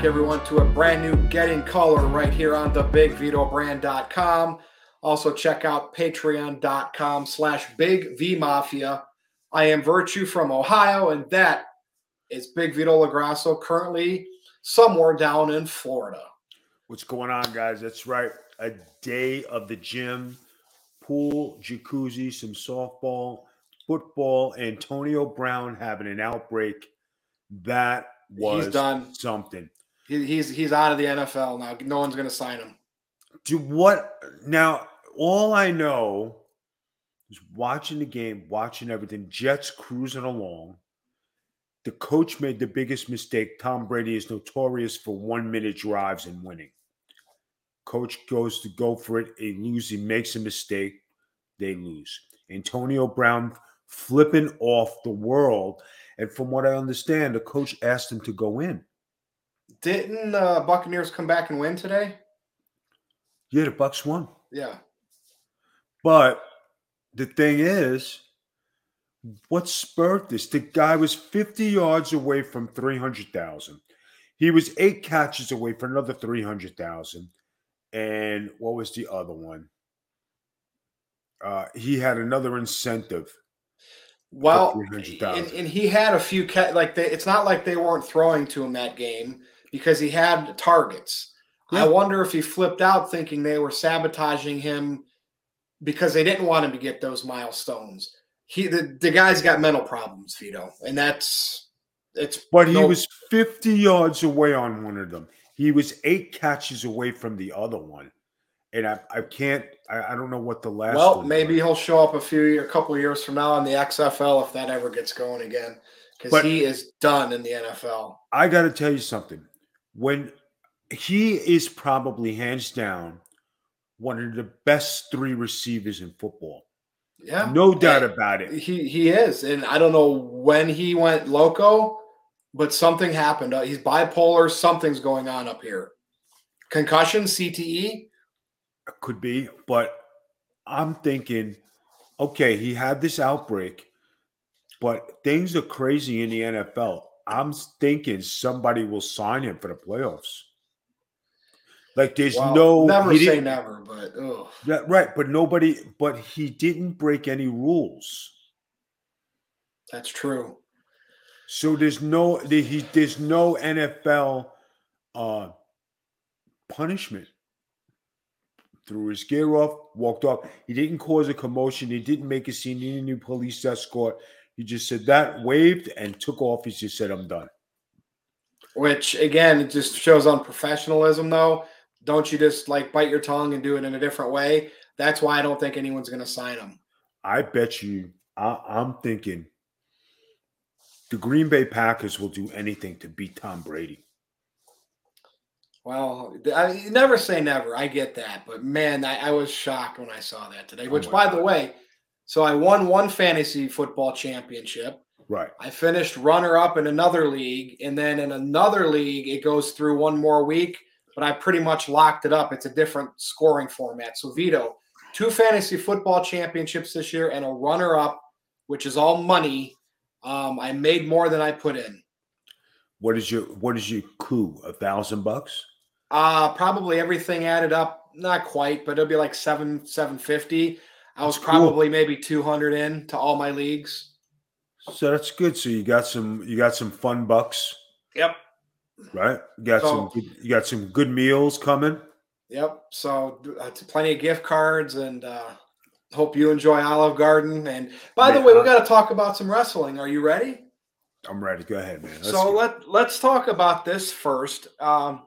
back, everyone, to a brand new Getting Color right here on the BigVitoBrand.com. Also, check out patreon.com slash Big V Mafia. I am Virtue from Ohio, and that is Big Vito LaGrasso, currently somewhere down in Florida. What's going on, guys? That's right. A day of the gym, pool, jacuzzi, some softball, football. Antonio Brown having an outbreak. That was He's done. something. He, he's he's out of the NFL now. No one's going to sign him. Do what now? All I know is watching the game, watching everything. Jets cruising along. The coach made the biggest mistake. Tom Brady is notorious for one minute drives and winning. Coach goes to go for it. He lose. He makes a mistake. They lose. Antonio Brown flipping off the world. And from what I understand, the coach asked him to go in. Didn't uh, Buccaneers come back and win today? Yeah, the Bucks won. Yeah. But the thing is, what spurred this? The guy was 50 yards away from 300,000. He was eight catches away for another 300,000. And what was the other one? Uh, he had another incentive. Well, and, and he had a few ca- like they, it's not like they weren't throwing to him that game because he had targets. Yeah. I wonder if he flipped out thinking they were sabotaging him because they didn't want him to get those milestones. He the, the guy's got mental problems, Vito, and that's it's But he no- was 50 yards away on one of them. He was eight catches away from the other one. And I, I can't, I, I don't know what the last well, maybe was. he'll show up a few a couple years from now in the XFL if that ever gets going again. Because he is done in the NFL. I got to tell you something. When he is probably hands down one of the best three receivers in football, Yeah. no doubt about it. He he is, and I don't know when he went loco, but something happened. Uh, He's bipolar. Something's going on up here. Concussion, CTE. Could be, but I'm thinking, okay, he had this outbreak, but things are crazy in the NFL. I'm thinking somebody will sign him for the playoffs. Like there's no never say never, but ugh. Yeah, right, but nobody, but he didn't break any rules. that's true. So there's no he there's no NFL uh punishment. Threw his gear off, walked off. He didn't cause a commotion. He didn't make a scene. He didn't need police escort. He just said that, waved, and took off. He just said, "I'm done." Which again, it just shows unprofessionalism, though. Don't you just like bite your tongue and do it in a different way? That's why I don't think anyone's going to sign him. I bet you. I, I'm thinking the Green Bay Packers will do anything to beat Tom Brady. Well, I never say never. I get that, but man, I, I was shocked when I saw that today. Oh Which, my by the way, so I won one fantasy football championship. Right. I finished runner up in another league, and then in another league, it goes through one more week. But I pretty much locked it up. It's a different scoring format. So Vito, two fantasy football championships this year, and a runner up, which is all money. Um, I made more than I put in. What is your what is your coup? A thousand bucks? Uh probably everything added up, not quite, but it'll be like seven seven fifty. I was That's cool. probably maybe two hundred in to all my leagues. So that's good. So you got some you got some fun bucks, Yep. right? You got So- some good, you got some good meals coming. Yep. So uh, plenty of gift cards, and uh, hope you enjoy Olive Garden. And by the way, we got to talk about some wrestling. Are you ready? I'm ready. Go ahead, man. Let's so go. let let's talk about this first. Um,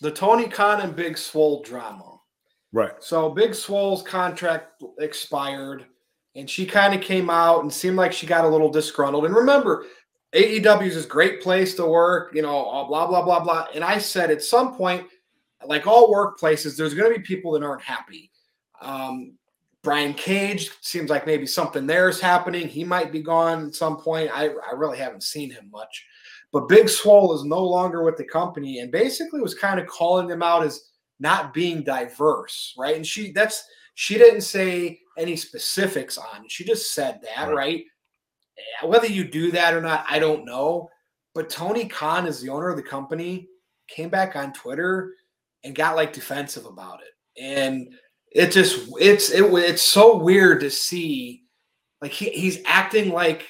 the Tony Khan and Big Swole drama. Right. So Big Swole's contract expired, and she kind of came out and seemed like she got a little disgruntled. And remember, AEW is this great place to work, you know, all blah blah blah blah. And I said at some point, like all workplaces, there's going to be people that aren't happy. Um, Brian Cage seems like maybe something there is happening. He might be gone at some point. I, I really haven't seen him much. But Big Swole is no longer with the company and basically was kind of calling them out as not being diverse, right? And she that's she didn't say any specifics on. it. She just said that, Right. right? Eh, Whether you do that or not, I don't know. But Tony Khan is the owner of the company. came back on Twitter and got like defensive about it. And it just it's it it's so weird to see like he, he's acting like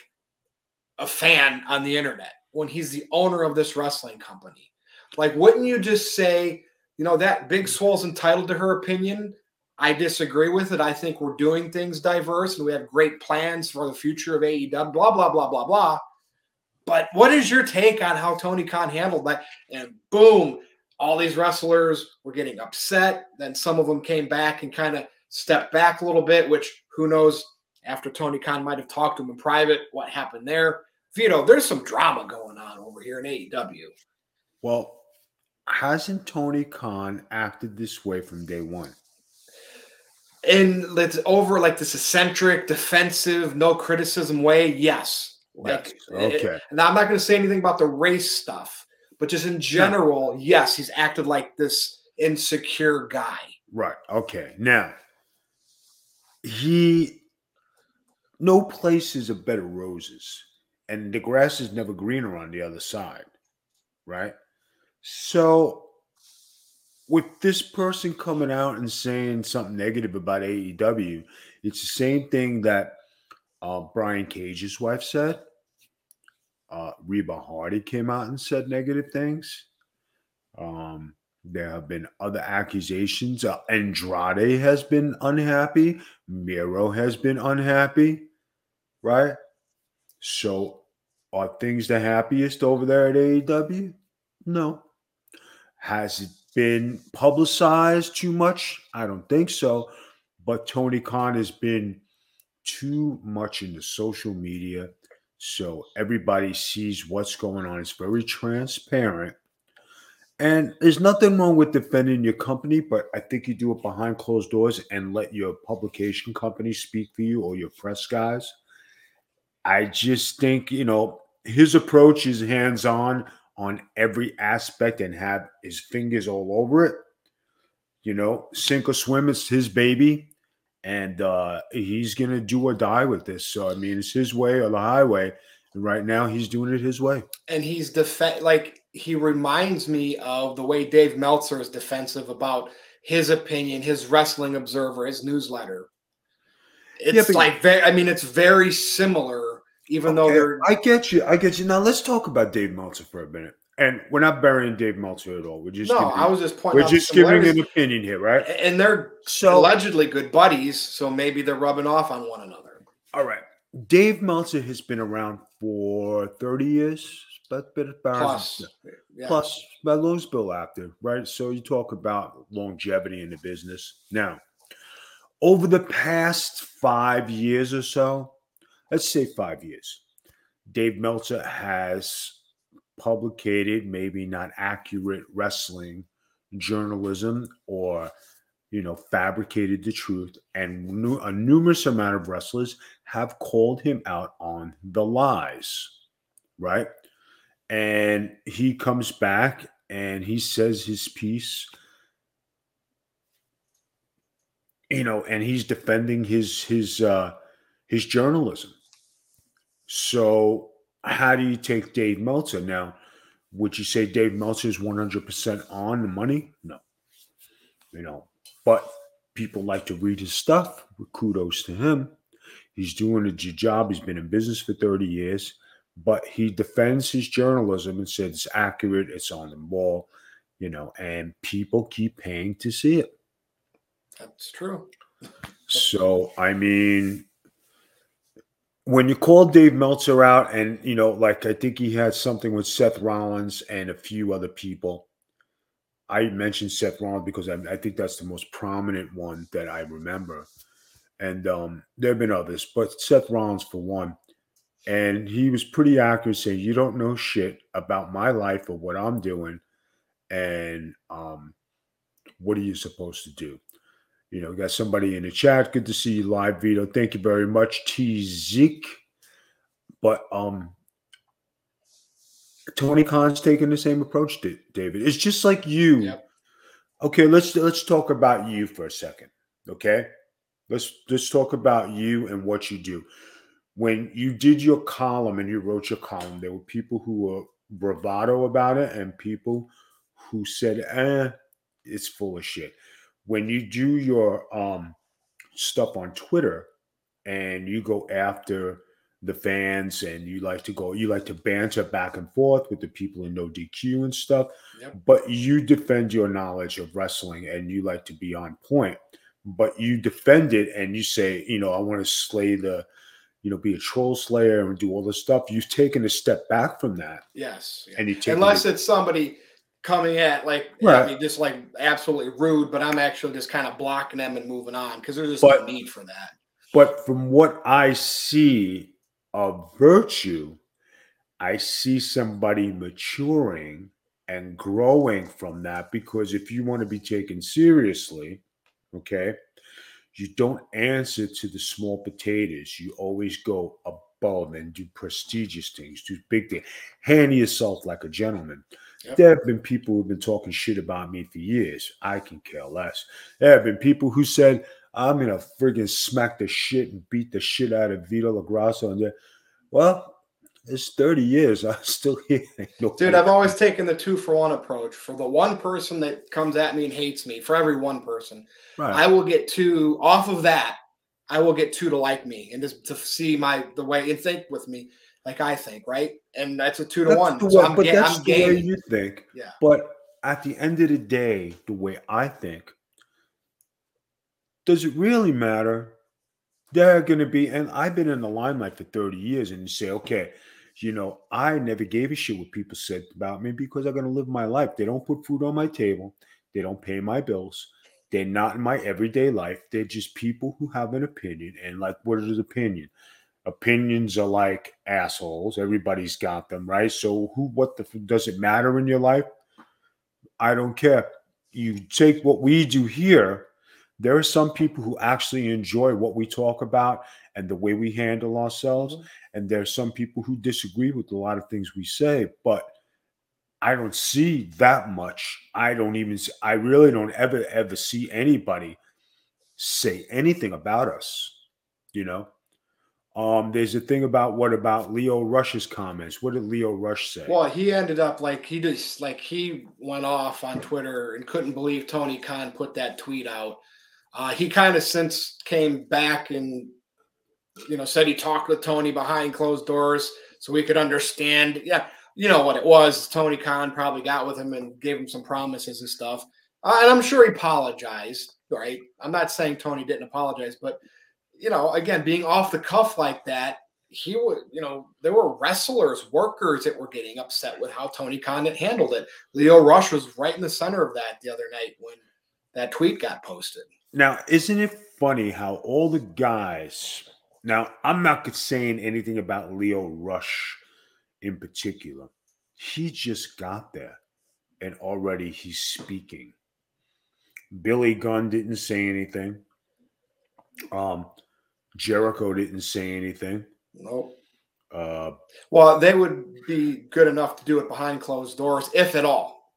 a fan on the internet when he's the owner of this wrestling company. Like, wouldn't you just say, you know, that Big Swole's entitled to her opinion? I disagree with it. I think we're doing things diverse and we have great plans for the future of AEW, blah, blah, blah, blah, blah. But what is your take on how Tony Khan handled that? And boom, all these wrestlers were getting upset. Then some of them came back and kind of stepped back a little bit, which who knows after Tony Khan might have talked to him in private, what happened there. Vito, there's some drama going on over here in AEW. Well, hasn't Tony Khan acted this way from day one? And let's over like this eccentric, defensive, no criticism way. Yes. Like, yes. okay. It, and I'm not going to say anything about the race stuff, but just in general, no. yes, he's acted like this insecure guy. Right. Okay. Now, he, no place is a bed of roses and the grass is never greener on the other side, right? So, with this person coming out and saying something negative about AEW, it's the same thing that uh, Brian Cage's wife said. Uh, Reby Hardy came out and said negative things. Um, there have been other accusations. Uh, Andrade has been unhappy. Miro has been unhappy, right? So, are things the happiest over there at AEW? No. Has it been publicized too much? I don't think so. But Tony Khan has been too much in the social media. So everybody sees what's going on. It's very transparent. And there's nothing wrong with defending your company, but I think you do it behind closed doors and let your publication company speak for you or your press guys. I just think, you know, his approach is hands on on every aspect and have his fingers all over it. You know, sink or swim, is his baby. And uh, he's going to do or die with this. So, I mean, it's his way or the highway. And right now, he's doing it his way. And he's def- like, he reminds me of the way Dave Meltzer is defensive about his opinion, his Wrestling Observer, his newsletter. It's yeah, like very, I mean, it's very similar, even okay, though they're. I get you. I get you. Now let's talk about Dave Meltzer for a minute. And we're not burying Dave Meltzer at all. We're just no. Giving, I was just pointing. We're just giving an opinion here, right? And they're so allegedly good buddies, so maybe they're rubbing off on one another. All right. Dave Meltzer has been around for thirty years. But bit plus, yeah. plus by Louisville actor, right? So you talk about longevity in the business. Now, over the past five years or so, let's say five years, Dave Meltzer has publicated maybe not accurate wrestling journalism or you know fabricated the truth and a numerous amount of wrestlers have called him out on the lies right and he comes back and he says his piece you know, and he's defending his his uh his journalism. So how do you take Dave Meltzer now? Would you say Dave Meltzer is 100% on the money? No. You know, but people like to read his stuff. Kudos to him. He's doing a good job. He's been in business for 30 years, but he defends his journalism and says it's accurate, it's on the ball, you know, and people keep paying to see it. That's true. So, I mean, when you call Dave Meltzer out, and you know, like I think he had something with Seth Rollins and a few other people. I mentioned Seth Rollins because I, I think that's the most prominent one that I remember. And um, there have been others, but Seth Rollins for one. And he was pretty accurate saying, You don't know shit about my life or what I'm doing. And um, what are you supposed to do? You know, got somebody in the chat. Good to see you live, Vito. Thank you very much, T Zeke. But um, Tony Khan's taking the same approach, David. It's just like you. Yep. Okay, let's let's talk about you for a second. Okay, let's let's talk about you and what you do. When you did your column and you wrote your column, there were people who were bravado about it and people who said, "Eh, it's full of shit." When you do your um stuff on Twitter and you go after the fans and you like to go, you like to banter back and forth with the people in no DQ and stuff, Yep. but you defend your knowledge of wrestling and you like to be on point. But you defend it and you say, you know, I want to slay the, you know, be a troll slayer and do all this stuff. You've taken a step back from that, Yes. yeah. and you take Unless it's somebody coming at like Right. at me just like absolutely rude, but I'm actually just kind of blocking them and moving on because there's just But- no need for that. But from what I see of virtue, I see somebody maturing and growing from that because if you want to be taken seriously, okay, you don't answer to the small potatoes. You always go above and do prestigious things, do big things, handle yourself like a gentleman. Yep. There have been people who've been talking shit about me for years. I can care less. There have been people who said, I'm gonna friggin' smack the shit and beat the shit out of Vito LaGrasso. And then, well, it's 30 years. I'm still here. No Dude, I've always taken the two for one approach. For the one person that comes at me and hates me, for every one person, right. I will get two off of that. I will get two to like me and just to see my the way and think with me like I think, right? And that's a two to That's one. So way- but ga- that's I'm the way you think. Yeah. But at the end of the day, the way I think, does it really matter? They're going to be, and I've been in the limelight for 30 years, and you say, okay, you know, I never gave a shit what people said about me because I'm going to live my life. They don't put food on my table, they don't pay my bills. They're not in my everyday life. They're just people who have an opinion. And like, what is an opinion? Opinions are like assholes. Everybody's got them, right? So, who, what the, does it matter in your life? I don't care. You take what we do here. There are some people who actually enjoy what we talk about and the way we handle ourselves. Mhm. And there are some people who disagree with a lot of things we say, but I don't see that much. I don't even, I really don't ever, ever see anybody say anything about us, you know? Um, there's a thing about what about Lio Rush's comments? What did Lio Rush say? Well, he ended up like he just like he went off on Twitter and couldn't believe Tony Khan put that tweet out. Uh, he kind of since came back and you know said he talked with Tony behind closed doors so we could understand. Yeah, you know what it was. Tony Khan probably got with him and gave him some promises and stuff. Uh, and I'm sure he apologized. Right? I'm not saying Tony didn't apologize, but you know, again, being off the cuff like that, he would, you know, there were wrestlers, workers that were getting upset with how Tony had handled it. Lio Rush was right in the center of that the other night when that tweet got posted. Now, isn't it funny how all the guys? Now, I'm not saying anything about Lio Rush in particular. He just got there, and already he's speaking. Billy Gunn didn't say anything. Um, Jericho didn't say anything. Nope. Uh, Well, they would be good enough to do it behind closed doors, if at all.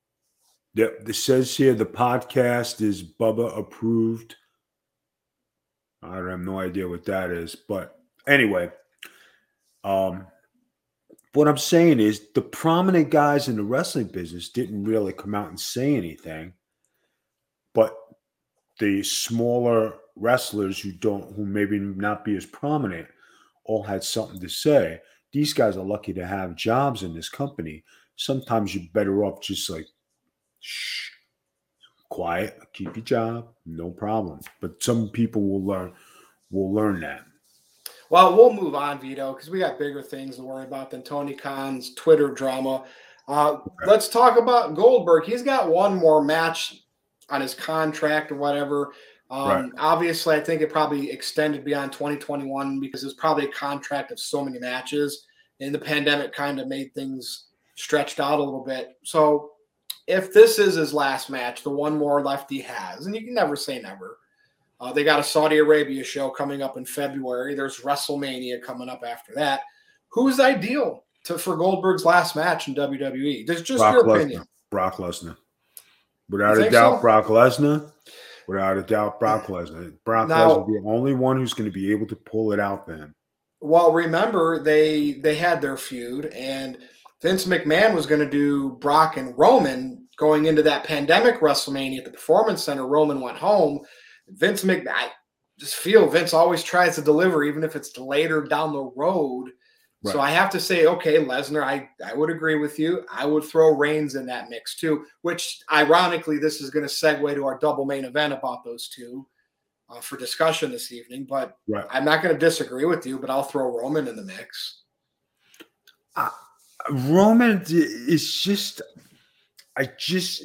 the, it says here the podcast is Bubba approved. I have no idea what that is, but anyway, um, what I'm saying is the prominent guys in the wrestling business didn't really come out and say anything, but the smaller wrestlers who don't, who maybe not be as prominent, all had something to say. These guys are lucky to have jobs in this company. Sometimes you're better off just like, shh, quiet, keep your job, no problem. But some people will learn, will learn that. Well, we'll move on, Vito, because we got bigger things to worry about than Tony Khan's Twitter drama. Uh, Let's talk about Goldberg. He's got one more match on his contract or whatever. Um, Right. Obviously, I think it probably extended beyond 2021 because it's probably a contract of so many matches, and the pandemic kind of made things stretched out a little bit. So, if this is his last match, the one more left he has, and you can never say never. Uh, they got a Saudi Arabia show coming up in February. There's WrestleMania coming up after that. Who's ideal to for Goldberg's last match in WWE? Just, just Brock your Lesnar. opinion. Brock Lesnar. Without You a doubt, so? Brock Lesnar. Without a doubt, Brock Lesnar. Brock Lesnar, the only one who's going to be able to pull it out then. Well, remember they they had their feud, and Vince McMahon was going to do Brock and Roman going into that pandemic WrestleMania at the Performance Center, Roman went home. Vince McMahon, I just feel Vince always tries to deliver, even if it's later down the road. Right. So I have to say, okay, Lesnar, I, I would agree with you. I would throw Reigns in that mix too, which ironically, this is going to segue to our double main event about those two uh, for discussion this evening. But right. I'm not going to disagree with you, but I'll throw Roman in the mix. Uh, Roman is just, I just,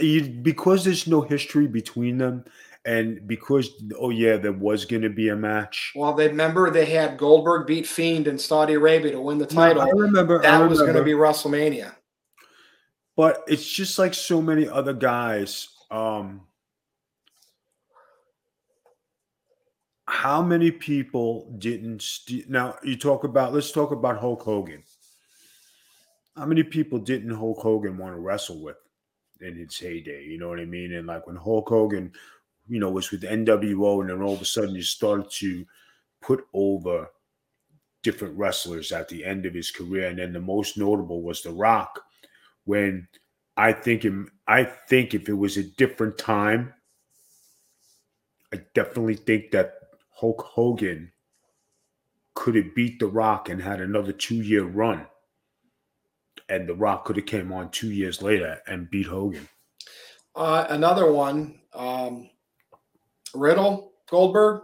you, because there's no history between them, and because oh yeah, there was going to be a match. Well, they remember they had Goldberg beat Fiend in Saudi Arabia to win the title. I remember that I remember. was going to be WrestleMania. But it's just like so many other guys. Um, how many people didn't st- now you talk about let's talk about Hulk Hogan. How many people didn't Hulk Hogan want to wrestle with in his heyday? You know what I mean? And like when Hulk Hogan, you know, was with NWO, and then all of a sudden you started to put over different wrestlers at the end of his career, and then the most notable was The Rock. When I think him, I think if it was a different time, I definitely think that Hulk Hogan could have beat The Rock and had another two year run. And The Rock could have came on two years later and beat Hogan. Uh, another one, um, Riddle, Goldberg.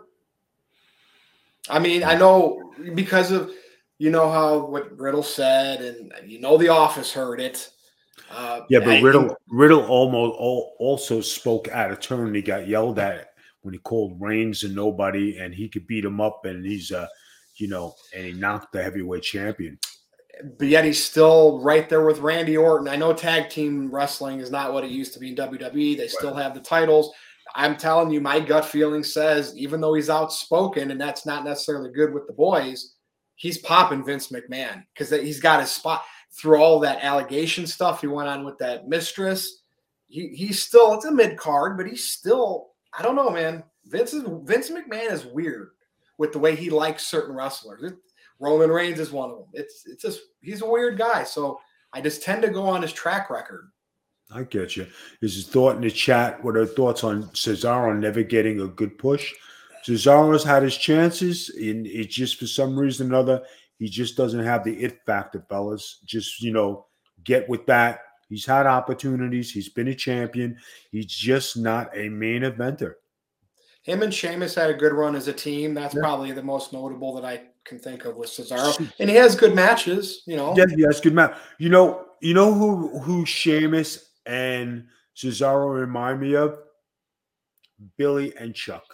I mean, I know because of you know how what Riddle said, and you know the office heard it. Uh, yeah, but I, Riddle Riddle almost also spoke out of turn. And He got yelled at when he called Reigns and nobody, and he could beat him up, and he's uh, you know, and he knocked the heavyweight champion. But yet he's still right there with Randy Orton. I know tag team wrestling is not what it used to be in WWE. They still have the titles. I'm telling you, my gut feeling says, even though he's outspoken, and that's not necessarily good with the boys, he's popping Vince McMahon because he's got his spot through all that allegation stuff he went on with that mistress. He, he's still it's a mid card, but he's still I don't know, man. Vince is Vince McMahon is weird with the way he likes certain wrestlers. It, Roman Reigns is one of them. It's it's just he's a weird guy. So I just tend to go on his track record. I get you. Is his thought in the chat? What are thoughts on Cesaro never getting a good push? Cesaro's had his chances, and it just for some reason or another, he just doesn't have the it factor, fellas. Just you know, get with that. He's had opportunities. He's been a champion. He's just not a main eventer. Him and Sheamus had a good run as a team. That's yeah. probably the most notable that I can think of with Cesaro. And he has good matches, you know. Yeah, he has good match. You know, you know who who Sheamus and Cesaro remind me of? Billy and Chuck.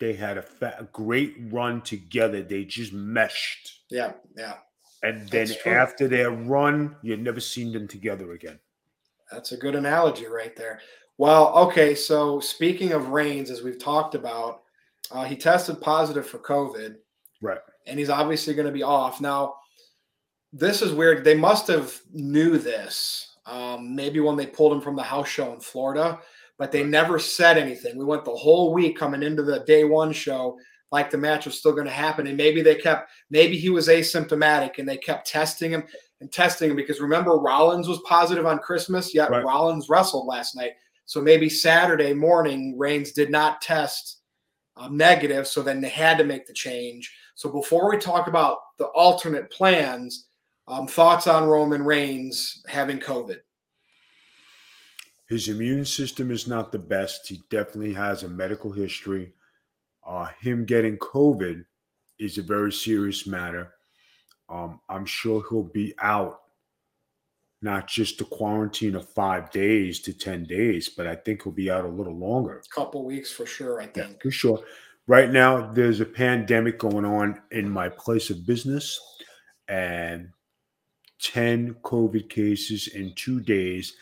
They had a, fa- a great run together. They just meshed. Yeah, yeah. And then after their run, you've never seen them together again. That's a good analogy right there. Well, okay. So speaking of Reigns, as we've talked about, uh, he tested positive for COVID. Right. And he's obviously going to be off. Now, this is weird. They must have knew this. Um, maybe when they pulled him from the house show in Florida, but they never said anything. We went the whole week coming into the day one show like the match was still going to happen. And maybe they kept, maybe he was asymptomatic and they kept testing him and testing him because remember, Rollins was positive on Christmas, yet right. Rollins wrestled last night. So maybe Saturday morning, Reigns did not test um, negative. So then they had to make the change. So before we talk about the alternate plans, um, thoughts on Roman Reigns having COVID? His immune system is not the best. He definitely has a medical history uh, him getting COVID is a very serious matter. Um, I'm sure he'll be out not just the quarantine of five days to 10 days, but I think he'll be out a little longer. A couple weeks for sure, I think. Yeah, for sure. Right now, there's a pandemic going on in my place of business, and 10 COVID cases in two days.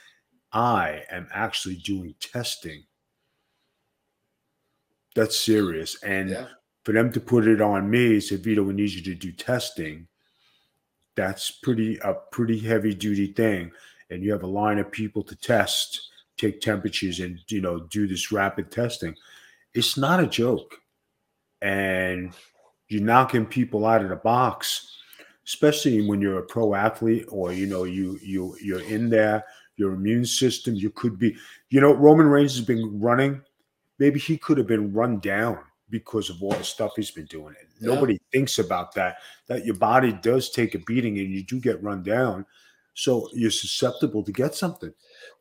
I am actually doing testing that's serious. And yeah. for them to put it on me, say, Vito, we need you to do testing. That's pretty a pretty heavy duty thing. And you have a line of people to test, take temperatures, and you know, do this rapid testing. It's not a joke. And you're knocking people out of the box, especially when you're a pro athlete or you know, you you you're in there, your immune system. You could be, you know, Roman Reigns has been running. Maybe he could have been run down because of all the stuff he's been doing. Yeah. Nobody thinks about that, that your body does take a beating and you do get run down. So you're susceptible to get something.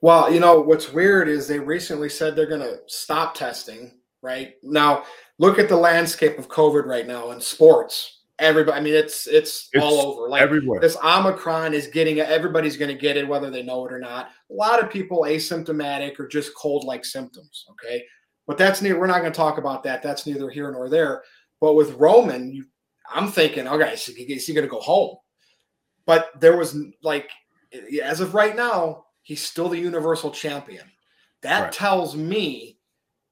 Well, you know, what's weird is they recently said they're going to stop testing, right? Now, look at the landscape of COVID right now in sports everybody. I mean, it's it's, it's all over. Like everywhere. This Omicron is getting everybody's going to get it, whether they know it or not. A lot of people asymptomatic or just cold-like symptoms. Okay, but that's neither. We're not going to talk about that. That's neither here nor there. But with Roman, you, I'm thinking, okay, is he, he going to go home? But there was like, as of right now, he's still the Universal Champion. That right. tells me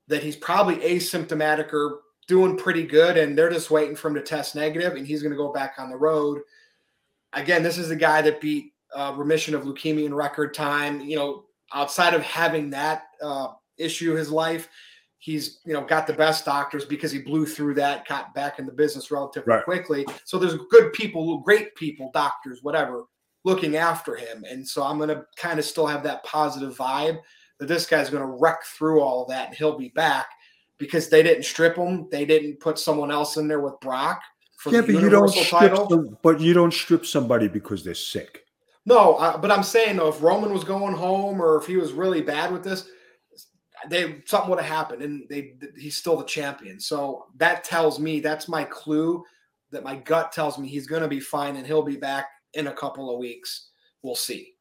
that he's probably asymptomatic or doing pretty good, and they're just waiting for him to test negative, and he's going to go back on the road. Again, this is the guy that beat uh, remission of leukemia in record time. You know, outside of having that uh, issue his life, he's you know got the best doctors because he blew through that, got back in the business relatively right. quickly. So there's good people, great people, doctors, whatever, looking after him, and so I'm going to kind of still have that positive vibe that this guy's going to wreck through all of that, and he'll be back because they didn't strip him. They didn't put someone else in there with Brock for yeah, the but you don't strip Some, but you don't strip somebody because they're sick. No, uh, but I'm saying though, if Roman was going home or if he was really bad with this, they something would have happened, and they he's still the champion. So that tells me that's my clue that my gut tells me he's going to be fine and he'll be back in a couple of weeks. We'll see.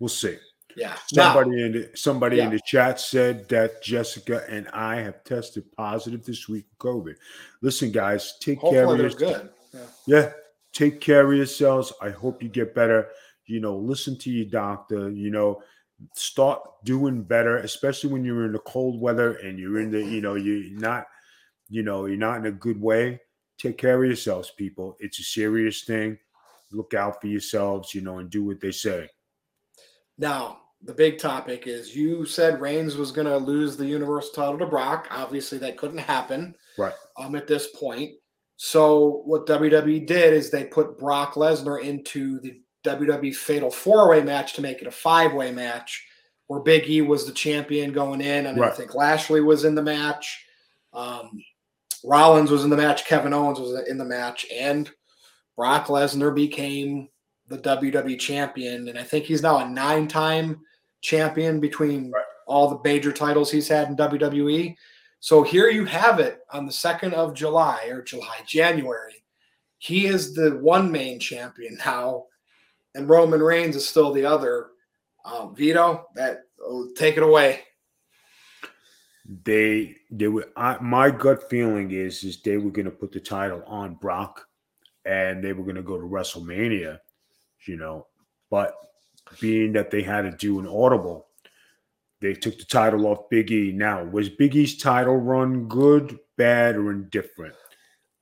We'll see. Yeah. Somebody now, in the, somebody yeah. in the chat said that Jessica and I have tested positive this week of COVID. Listen, guys, take Hopefully care of yourselves. Yeah. yeah. Take care of yourselves. I hope you get better. You know, listen to your doctor. You know, start doing better, especially when you're in the cold weather and you're in the, you know, you're not, you know, you're not in a good way. Take care of yourselves, people. It's a serious thing. Look out for yourselves, you know, and do what they say. Now, the big topic is you said Reigns was going to lose the Universal title to Brock. Obviously, that couldn't happen. Right. Um, at this point. So what WWE did is they put Brock Lesnar into the WWE Fatal Four Way match to make it a five way match, where Big E was the champion going in, and right. I think Lashley was in the match. Um, Rollins was in the match. Kevin Owens was in the match, and Brock Lesnar became the WWE champion, and I think he's now a nine-time champion between right. all the major titles he's had in WWE. So here you have it on the 2nd of July or July, January. He is the one main champion now, and Roman Reigns is still the other. Um, Vito, that oh, take it away. They they were I, my gut feeling is is they were going to put the title on Brock, and they were going to go to WrestleMania you know. But being that they had to do an audible, they took the title off Big E. Now, was Big E's title run good, bad, or indifferent?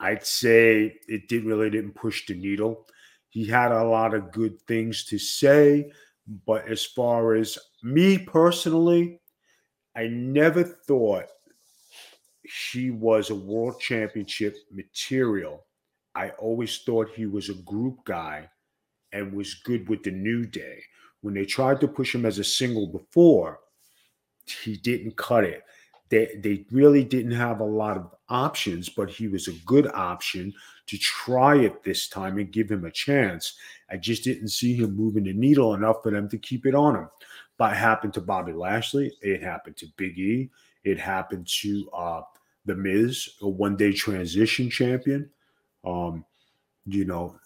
I'd say it didn't really didn't push the needle. He had a lot of good things to say, but as far as me personally, I never thought she was a world championship material. I always thought he was a group guy and was good with the New Day. When they tried to push him as a single before, he didn't cut it. They, they really didn't have a lot of options, but he was a good option to try it this time and give him a chance. I just didn't see him moving the needle enough for them to keep it on him. But it happened to Bobby Lashley. It happened to Big E. It happened to uh, The Miz, a one day transition champion. Um, you know,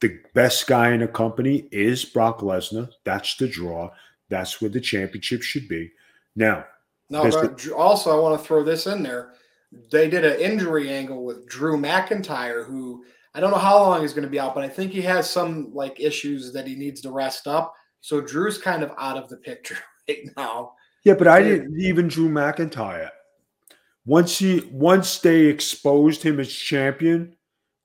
the best guy in the company is Brock Lesnar. That's the draw. That's where the championship should be. Now, no, also I want to throw this in there. They did an injury angle with Drew McIntyre, who I don't know how long he's going to be out, but I think he has some like issues that he needs to rest up. So Drew's kind of out of the picture right now. Yeah, but I didn't even Drew McIntyre. Once he once they exposed him as champion,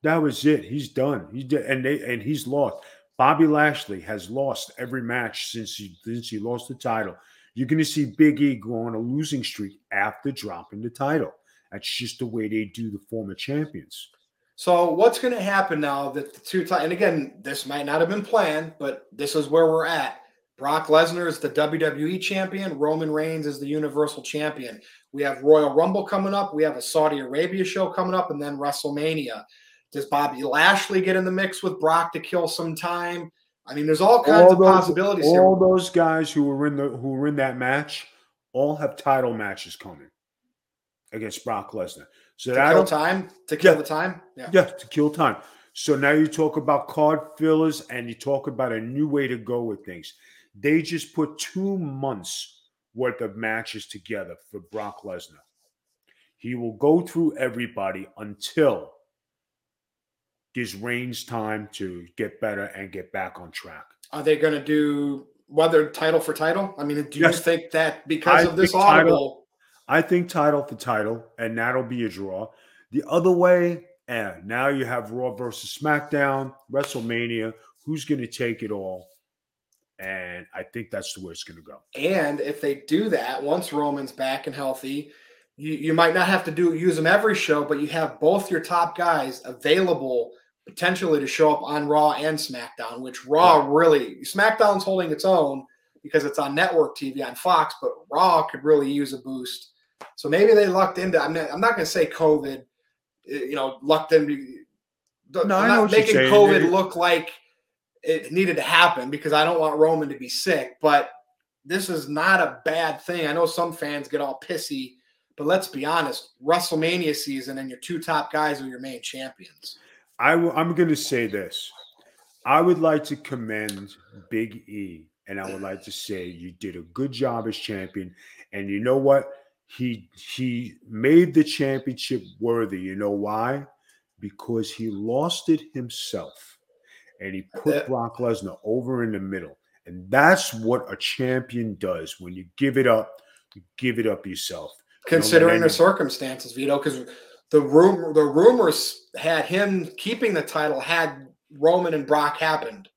that was it. He's done. He did, and they and he's lost. Bobby Lashley has lost every match since he since he lost the title. You're going to see Big E go on a losing streak after dropping the title. That's just the way they do the former champions. So what's going to happen now that the two times? And again, this might not have been planned, but this is where we're at. Brock Lesnar is the WWE champion. Roman Reigns is the Universal champion. We have Royal Rumble coming up. We have a Saudi Arabia show coming up, and then WrestleMania. Does Bobby Lashley get in the mix with Brock to kill some time? I mean, there's all kinds all of those, possibilities here. All those guys who were in the who were in that match all have title matches coming against Brock Lesnar. So to kill time, to kill Yeah. the time. Yeah. yeah, to kill time. So now you talk about card fillers and you talk about a new way to go with things. They just put two months worth of matches together for Brock Lesnar. He will go through everybody until gives Reigns time to get better and get back on track. Are they going to do whether title for title? I mean, do you Yes. think that because I of this think title- I think title for title, and that'll be a draw. The other way, and now you have Raw versus SmackDown, WrestleMania. Who's going to take it all? And I think that's the way it's going to go. And if they do that, once Roman's back and healthy, you, you might not have to do use them every show, but you have both your top guys available potentially to show up on Raw and SmackDown, which Raw really SmackDown's holding its own because it's on network TV on Fox, but Raw could really use a boost. So maybe they lucked into. I'm not, I'm not going to say COVID, eh, you know, lucked into. I'm No, I know not making. COVID They- look like it needed to happen because I don't want Roman to be sick, but this is not a bad thing. I know some fans get all pissy, but let's be honest, WrestleMania season and your two top guys are your main champions. I w- I'm going to say this. I would like to commend Big E, and I would like to say you did a good job as champion. And you know what? He he made the championship worthy. You know why? Because he lost it himself, and he put Brock Lesnar over in the middle. And that's what a champion does. When you give it up, you give it up yourself. Considering the circumstances, Vito, because the room the rumors had him keeping the title had Roman and Brock happened.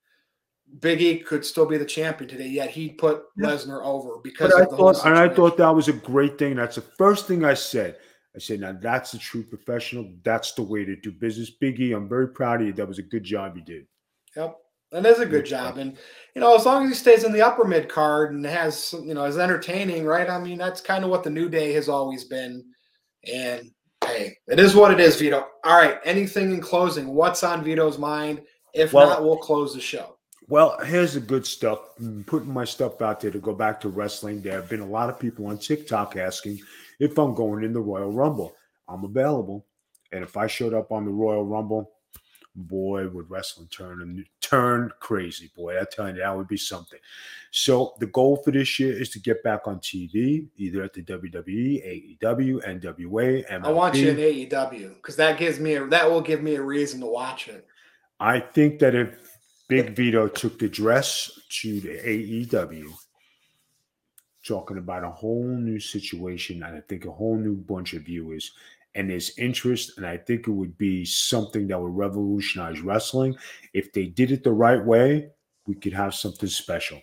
Big E could still be the champion today, yet he put. Lesnar over because I the thought, and I thought that was a great thing. That's the first thing I said. I said, now that's a true professional. That's the way to do business. Biggie, I'm very proud of you. That was a good job you did. Yep. That is a good job. And, you know, as long as he stays in the upper mid card and has, you know, is entertaining, right? I mean, that's kind of what the New Day has always been. And hey, it is what it is, Vito. All right. Anything in closing? What's on Vito's mind? If Well- not, we'll close the show. Well, here's the good stuff. I'm putting my stuff out there to go back to wrestling. There have been a lot of people on TikTok asking if I'm going in the Royal Rumble. I'm available. And if I showed up on the Royal Rumble, boy, would wrestling turn and turn crazy. Boy, I tell you, that would be something. So the goal for this year is to get back on TV, either at the WWE, AEW, NWA, MLW. I want you in AEW because that gives me a, that will give me a reason to watch it. I think that if Big Vito took the dress to the AEW, talking about a whole new situation, and I think a whole new bunch of viewers, and there's interest, and I think it would be something that would revolutionize wrestling. If they did it the right way, we could have something special.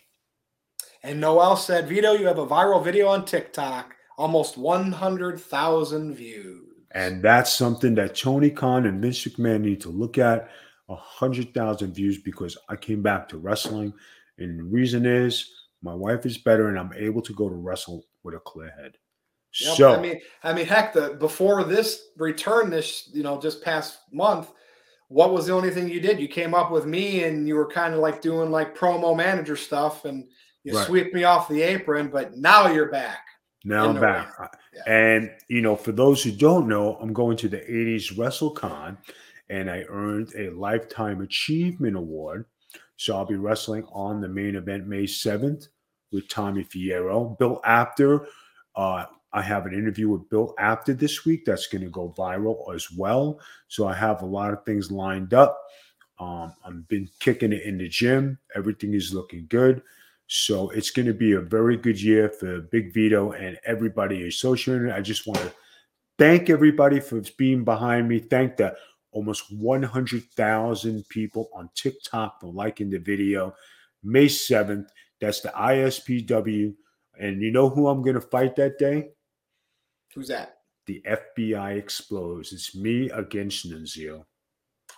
And Noel said, Vito, you have a viral video on TikTok, almost 100,000 views. And that's something that Tony Khan and Vince McMahon need to look at. A hundred thousand views because I came back to wrestling, and the reason is my wife is better, and I'm able to go to wrestle with a clear head. Yep. So I mean, I mean, heck, the before this return, this you know, just past month, what was the only thing you did? You came up with me, and you were kind of like doing like promo manager stuff, and you Right. sweep me off the apron. But now you're back. now I'm back. Yeah. And you know, for those who don't know, I'm going to the 80s WrestleCon, and I earned a lifetime achievement award. So I'll be wrestling on the main event May 7th with Tommy Fierro. Bill Apter, uh, I have an interview with Bill Apter this week that's going to go viral as well. So I have a lot of things lined up. Um, I've been kicking it in the gym. Everything is looking good. So it's going to be a very good year for Big Vito and everybody associated. I just want to thank everybody for being behind me. Thank the almost 100,000 people on TikTok for liking the video. May 7th, that's the ISPW. And you know who I'm going to fight that day? Who's that? The FBI explodes. It's me against Nunzio.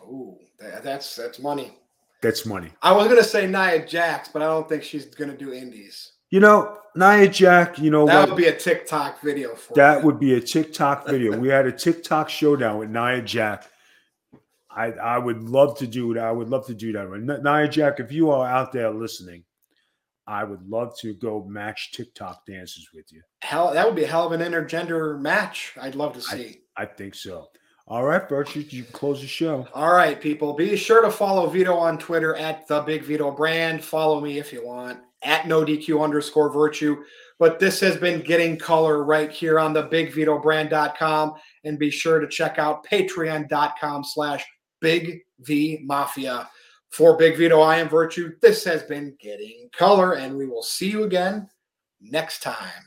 Oh, that, that's that's money. That's money. I was gonna say Nia Jax, but I don't think she's gonna do indies. You know, Nia Jax, you know That what? would be a TikTok video for That you. would be a TikTok video. we had a TikTok showdown with Nia Jax. I I would love to do that. I would love to do that. Nia Jax, if you are out there listening, I would love to go match TikTok dances with you. hell. That would be a hell of an intergender match. I'd love to see. I think so. All right, Virtue, you can close the show. All right, people. Be sure to follow Vito on Twitter at the Big Vito Brand. Follow me if you want at no DQ underscore virtue. But this has been getting color right here on the Big Vito bigvitobrand.com. And be sure to check out patreon.com slash big V Mafia. For Big Vito, I am Virtue. This has been Getting Color, and we will see you again next time.